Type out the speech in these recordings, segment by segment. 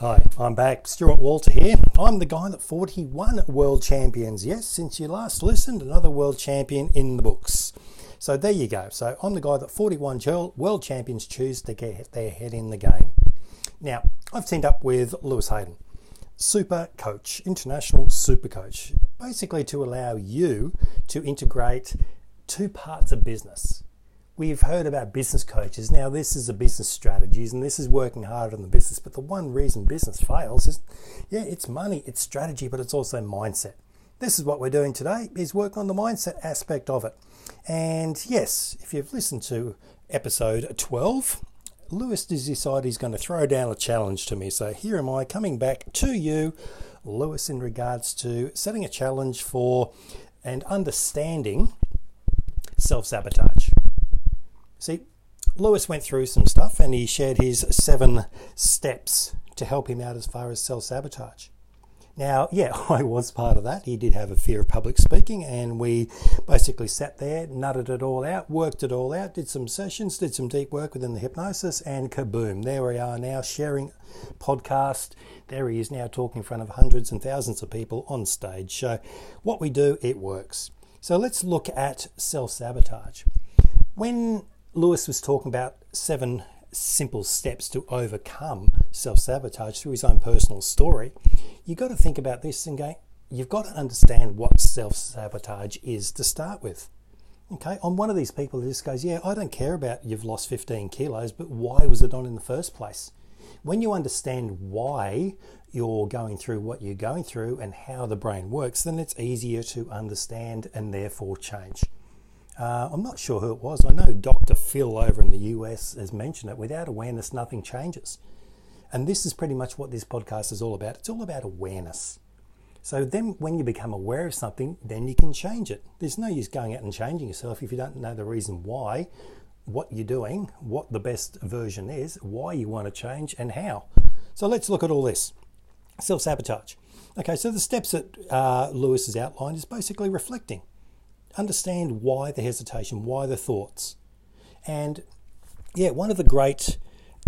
Hi, I'm back. Stuart Walter here. I'm the guy that 41 world champions. Yes, since you last listened, another world champion in the books. So there you go. So I'm the guy that 41 world champions choose to get their head in the game. Now, I've teamed up with Lewis Hayden, super coach, international super coach, basically to allow you to integrate two parts of business we've heard about business coaches. Now, this is a business strategies and this is working hard on the business. But the one reason business fails is, yeah, it's money, it's strategy, but it's also mindset. This is what we're doing today is work on the mindset aspect of it. And yes, if you've listened to episode 12, Lewis decided he's going to throw down a challenge to me. So here am I coming back to you, Lewis, in regards to setting a challenge for and understanding self sabotage. See, Lewis went through some stuff and he shared his seven steps to help him out as far as self sabotage. Now, yeah, I was part of that. He did have a fear of public speaking, and we basically sat there, nutted it all out, worked it all out, did some sessions, did some deep work within the hypnosis, and kaboom, there we are now sharing podcast. There he is now talking in front of hundreds and thousands of people on stage. So, what we do, it works. So, let's look at self sabotage. When Lewis was talking about seven simple steps to overcome self sabotage through his own personal story. You've got to think about this and go, you've got to understand what self sabotage is to start with. Okay, I'm one of these people that just goes, Yeah, I don't care about you've lost 15 kilos, but why was it on in the first place? When you understand why you're going through what you're going through and how the brain works, then it's easier to understand and therefore change. Uh, I'm not sure who it was. I know Dr. Phil over in the US has mentioned it. Without awareness, nothing changes. And this is pretty much what this podcast is all about. It's all about awareness. So then, when you become aware of something, then you can change it. There's no use going out and changing yourself if you don't know the reason why, what you're doing, what the best version is, why you want to change, and how. So let's look at all this. Self sabotage. Okay, so the steps that uh, Lewis has outlined is basically reflecting understand why the hesitation, why the thoughts. And yeah, one of the great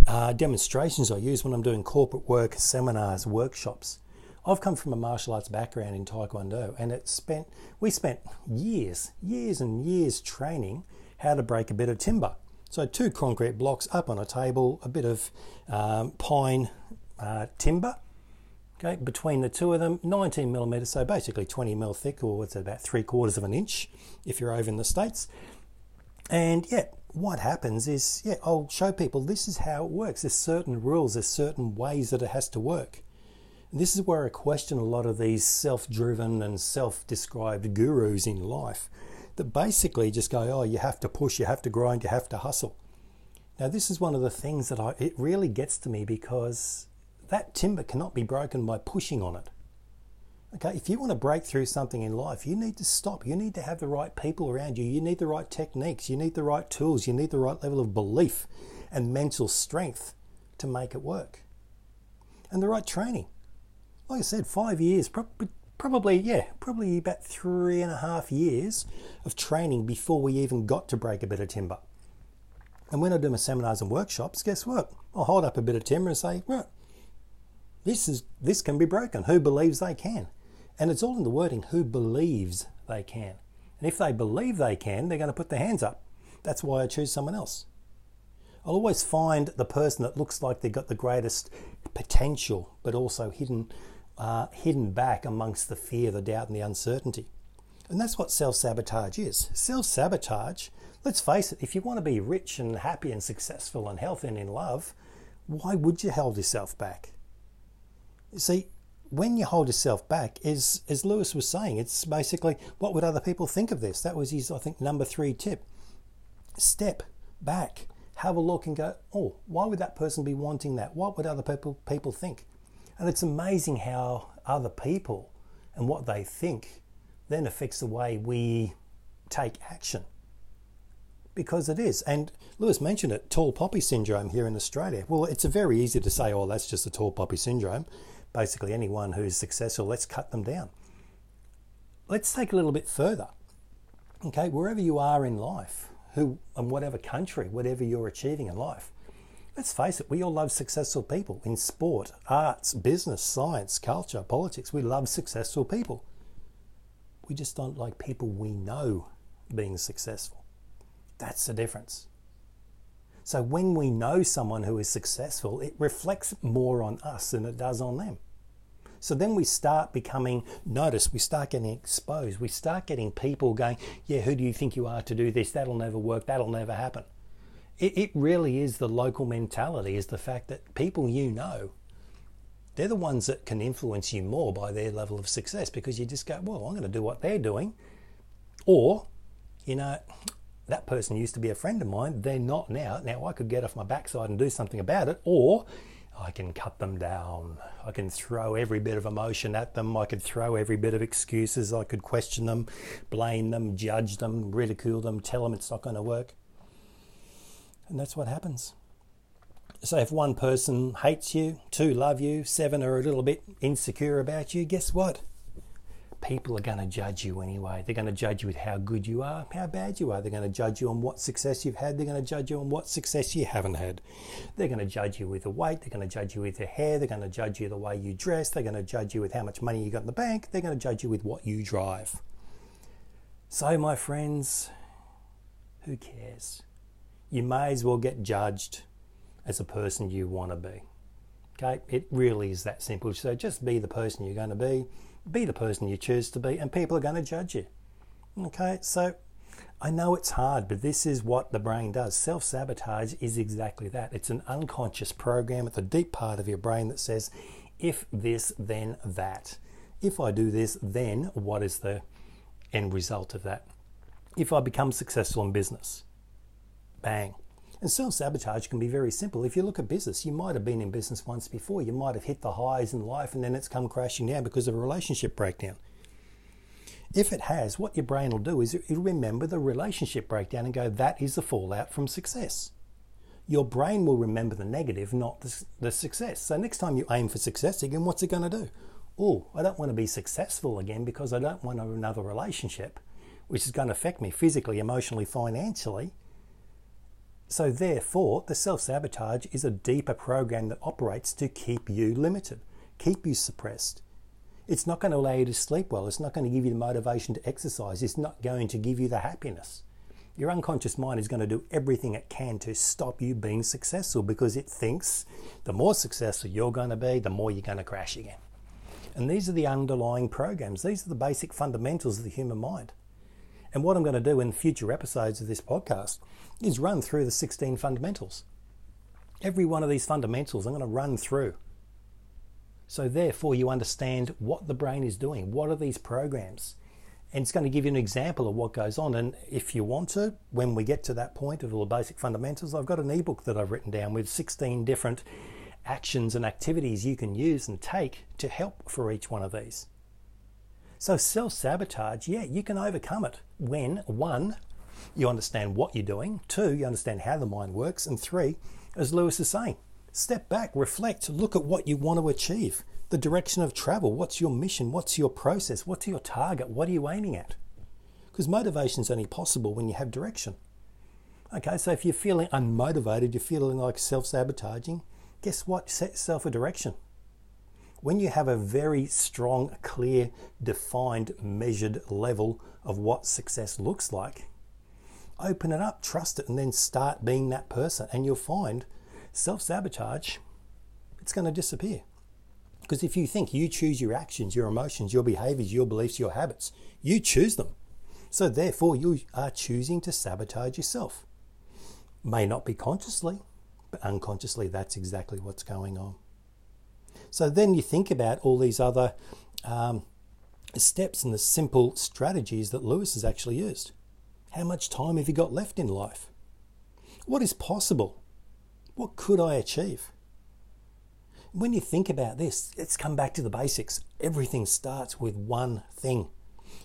uh, demonstrations I use when I'm doing corporate work, seminars, workshops. I've come from a martial arts background in Taekwondo, and it spent we spent years, years and years training how to break a bit of timber. So two concrete blocks up on a table, a bit of um, pine uh, timber, Okay, between the two of them, 19 millimeters, so basically 20 mil thick, or it's about three quarters of an inch if you're over in the States. And yeah, what happens is, yeah, I'll show people this is how it works. There's certain rules, there's certain ways that it has to work. And this is where I question a lot of these self driven and self described gurus in life that basically just go, oh, you have to push, you have to grind, you have to hustle. Now, this is one of the things that I, it really gets to me because that timber cannot be broken by pushing on it. Okay, if you want to break through something in life, you need to stop. You need to have the right people around you. You need the right techniques. You need the right tools. You need the right level of belief and mental strength to make it work. And the right training. Like I said, five years, probably, yeah, probably about three and a half years of training before we even got to break a bit of timber. And when I do my seminars and workshops, guess what? I'll hold up a bit of timber and say, right, this is this can be broken. Who believes they can? And it's all in the wording who believes they can. And if they believe they can, they're going to put their hands up. That's why I choose someone else. I'll always find the person that looks like they've got the greatest potential, but also hidden, uh, hidden back amongst the fear, the doubt, and the uncertainty. And that's what self sabotage is. Self sabotage, let's face it, if you want to be rich and happy and successful and healthy and in love, why would you hold yourself back? See, when you hold yourself back, as as Lewis was saying, it's basically what would other people think of this? That was his, I think, number three tip. Step back, have a look, and go, oh, why would that person be wanting that? What would other people people think? And it's amazing how other people and what they think then affects the way we take action. Because it is. And Lewis mentioned it, tall poppy syndrome here in Australia. Well, it's very easy to say, oh, that's just a tall poppy syndrome basically anyone who's successful, let's cut them down. Let's take a little bit further. Okay, wherever you are in life, who and whatever country, whatever you're achieving in life, Let's face it, we all love successful people in sport, arts, business, science, culture, politics. We love successful people. We just don't like people we know being successful. That's the difference. So when we know someone who is successful, it reflects more on us than it does on them. So then we start becoming noticed, we start getting exposed, we start getting people going, Yeah, who do you think you are to do this? That'll never work, that'll never happen. It, it really is the local mentality, is the fact that people you know, they're the ones that can influence you more by their level of success because you just go, Well, I'm going to do what they're doing. Or, you know, that person used to be a friend of mine, they're not now. Now I could get off my backside and do something about it, or I can cut them down. I can throw every bit of emotion at them. I could throw every bit of excuses. I could question them, blame them, judge them, ridicule them, tell them it's not going to work. And that's what happens. So if one person hates you, two love you, seven are a little bit insecure about you, guess what? People are going to judge you anyway. They're going to judge you with how good you are, how bad you are. They're going to judge you on what success you've had. They're going to judge you on what success you haven't had. They're going to judge you with the weight. They're going to judge you with your hair. They're going to judge you the way you dress. They're going to judge you with how much money you got in the bank. They're going to judge you with what you drive. So, my friends, who cares? You may as well get judged as a person you want to be. Okay, it really is that simple. So just be the person you're going to be be the person you choose to be, and people are going to judge you. Okay, so I know it's hard, but this is what the brain does. Self sabotage is exactly that. It's an unconscious program at the deep part of your brain that says, if this, then that. If I do this, then what is the end result of that? If I become successful in business, bang, and self sabotage can be very simple. If you look at business, you might have been in business once before. You might have hit the highs in life and then it's come crashing down because of a relationship breakdown. If it has, what your brain will do is it'll remember the relationship breakdown and go, that is the fallout from success. Your brain will remember the negative, not the, the success. So next time you aim for success again, what's it going to do? Oh, I don't want to be successful again because I don't want another relationship, which is going to affect me physically, emotionally, financially. So, therefore, the self sabotage is a deeper program that operates to keep you limited, keep you suppressed. It's not going to allow you to sleep well. It's not going to give you the motivation to exercise. It's not going to give you the happiness. Your unconscious mind is going to do everything it can to stop you being successful because it thinks the more successful you're going to be, the more you're going to crash again. And these are the underlying programs, these are the basic fundamentals of the human mind. And what I'm going to do in future episodes of this podcast is run through the 16 fundamentals. Every one of these fundamentals I'm going to run through. So, therefore, you understand what the brain is doing. What are these programs? And it's going to give you an example of what goes on. And if you want to, when we get to that point of all the basic fundamentals, I've got an ebook that I've written down with 16 different actions and activities you can use and take to help for each one of these. So, self sabotage, yeah, you can overcome it when one, you understand what you're doing, two, you understand how the mind works, and three, as Lewis is saying, step back, reflect, look at what you want to achieve, the direction of travel, what's your mission, what's your process, what's your target, what are you aiming at? Because motivation is only possible when you have direction. Okay, so if you're feeling unmotivated, you're feeling like self sabotaging, guess what? Set yourself a direction when you have a very strong, clear, defined, measured level of what success looks like, open it up, trust it, and then start being that person. And you'll find self sabotage, it's going to disappear. Because if you think you choose your actions, your emotions, your behaviors, your beliefs, your habits, you choose them. So therefore, you are choosing to sabotage yourself. May not be consciously, but unconsciously, that's exactly what's going on. So then you think about all these other um, steps and the simple strategies that Lewis has actually used. How much time have you got left in life? What is possible? What could I achieve? When you think about this, let's come back to the basics. Everything starts with one thing.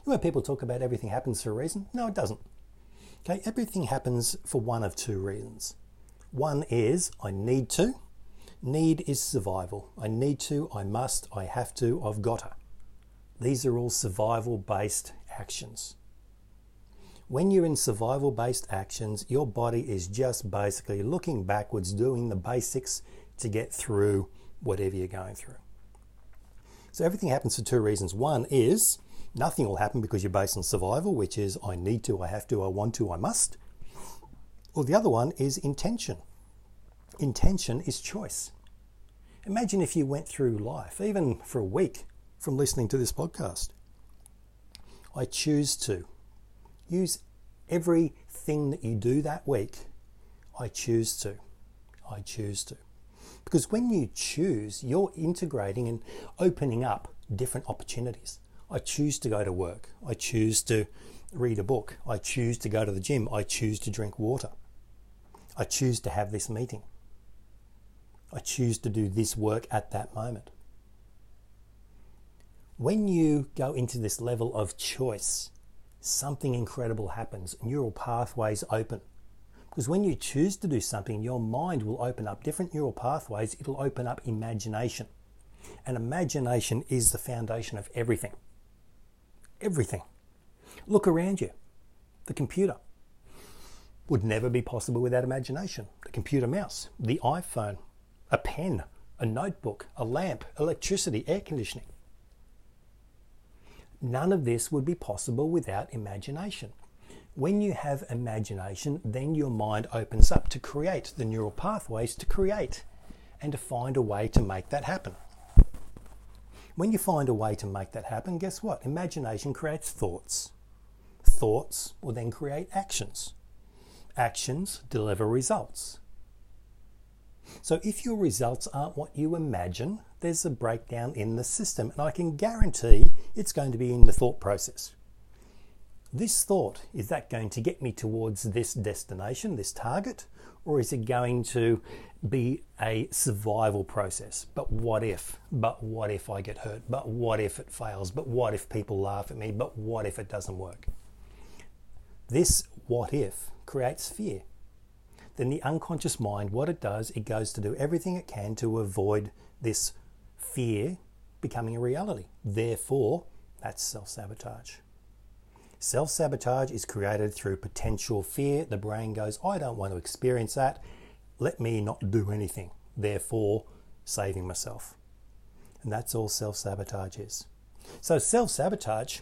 When people talk about everything happens for a reason, no, it doesn't. Okay, everything happens for one of two reasons. One is I need to, Need is survival. I need to, I must, I have to, I've got to. These are all survival based actions. When you're in survival based actions, your body is just basically looking backwards, doing the basics to get through whatever you're going through. So everything happens for two reasons. One is nothing will happen because you're based on survival, which is I need to, I have to, I want to, I must. Or the other one is intention. Intention is choice. Imagine if you went through life, even for a week, from listening to this podcast. I choose to use everything that you do that week. I choose to. I choose to. Because when you choose, you're integrating and opening up different opportunities. I choose to go to work. I choose to read a book. I choose to go to the gym. I choose to drink water. I choose to have this meeting. I choose to do this work at that moment. When you go into this level of choice, something incredible happens. Neural pathways open. Because when you choose to do something, your mind will open up different neural pathways. It'll open up imagination. And imagination is the foundation of everything. Everything. Look around you. The computer would never be possible without imagination. The computer mouse, the iPhone, a pen, a notebook, a lamp, electricity, air conditioning. None of this would be possible without imagination. When you have imagination, then your mind opens up to create the neural pathways to create and to find a way to make that happen. When you find a way to make that happen, guess what? Imagination creates thoughts. Thoughts will then create actions. Actions deliver results. So if your results aren't what you imagine, there's a breakdown in the system, and I can guarantee it's going to be in the thought process. This thought, is that going to get me towards this destination, this target, or is it going to be a survival process? But what if? But what if I get hurt? But what if it fails? But what if people laugh at me? But what if it doesn't work? This what if creates fear then the unconscious mind, what it does, it goes to do everything it can to avoid this fear becoming a reality. Therefore, that's self sabotage. Self sabotage is created through potential fear. The brain goes, I don't want to experience that. Let me not do anything. Therefore, saving myself. And that's all self sabotage is. So, self sabotage,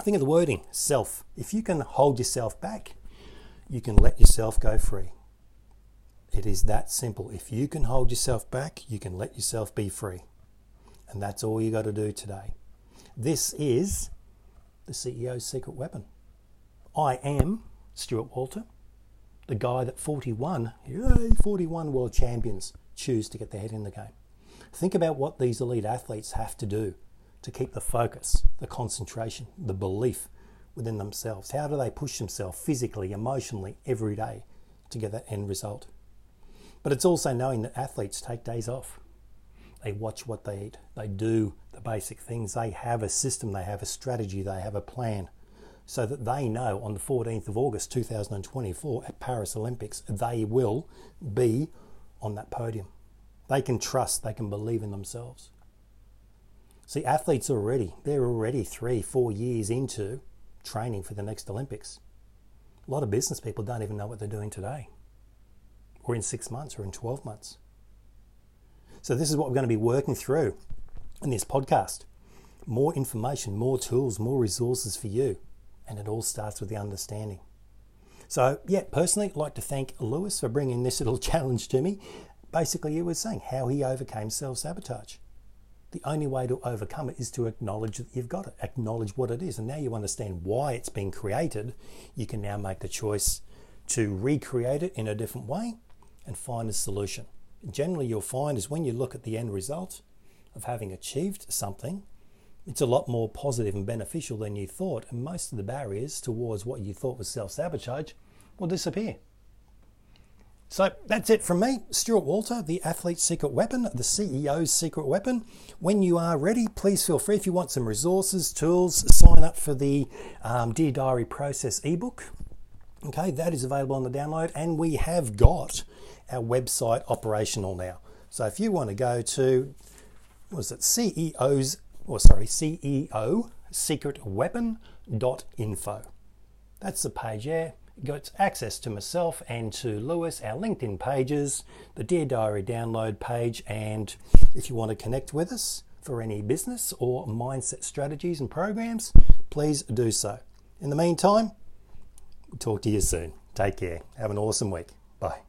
think of the wording self. If you can hold yourself back, you can let yourself go free. It is that simple. If you can hold yourself back, you can let yourself be free. And that's all you got to do today. This is the CEO's secret weapon. I am Stuart Walter, the guy that 41, yay, 41 world champions choose to get their head in the game. Think about what these elite athletes have to do to keep the focus, the concentration, the belief within themselves. How do they push themselves physically, emotionally, every day to get that end result? But it's also knowing that athletes take days off. They watch what they eat, they do the basic things, they have a system, they have a strategy, they have a plan, so that they know on the 14th of August 2024 at Paris Olympics, they will be on that podium. They can trust, they can believe in themselves. See, athletes already, they're already three, four years into training for the next Olympics. A lot of business people don't even know what they're doing today or in six months or in 12 months. So, this is what we're going to be working through in this podcast more information, more tools, more resources for you. And it all starts with the understanding. So, yeah, personally, I'd like to thank Lewis for bringing this little challenge to me. Basically, he was saying how he overcame self sabotage. The only way to overcome it is to acknowledge that you've got it, acknowledge what it is. And now you understand why it's been created. You can now make the choice to recreate it in a different way and find a solution. Generally, you'll find is when you look at the end result of having achieved something, it's a lot more positive and beneficial than you thought, and most of the barriers towards what you thought was self sabotage will disappear. So that's it from me, Stuart Walter, the athlete's secret weapon, the CEO's secret weapon. When you are ready, please feel free if you want some resources, tools, sign up for the um, Dear Diary Process ebook. Okay, that is available on the download, and we have got our website operational now. So if you want to go to, was it CEO's, or sorry, CEO secretweapon.info. That's the page there. It got access to myself and to Lewis, our LinkedIn pages, the Dear Diary download page, and if you want to connect with us for any business or mindset strategies and programs, please do so. In the meantime, talk to you soon. Take care. Have an awesome week. Bye.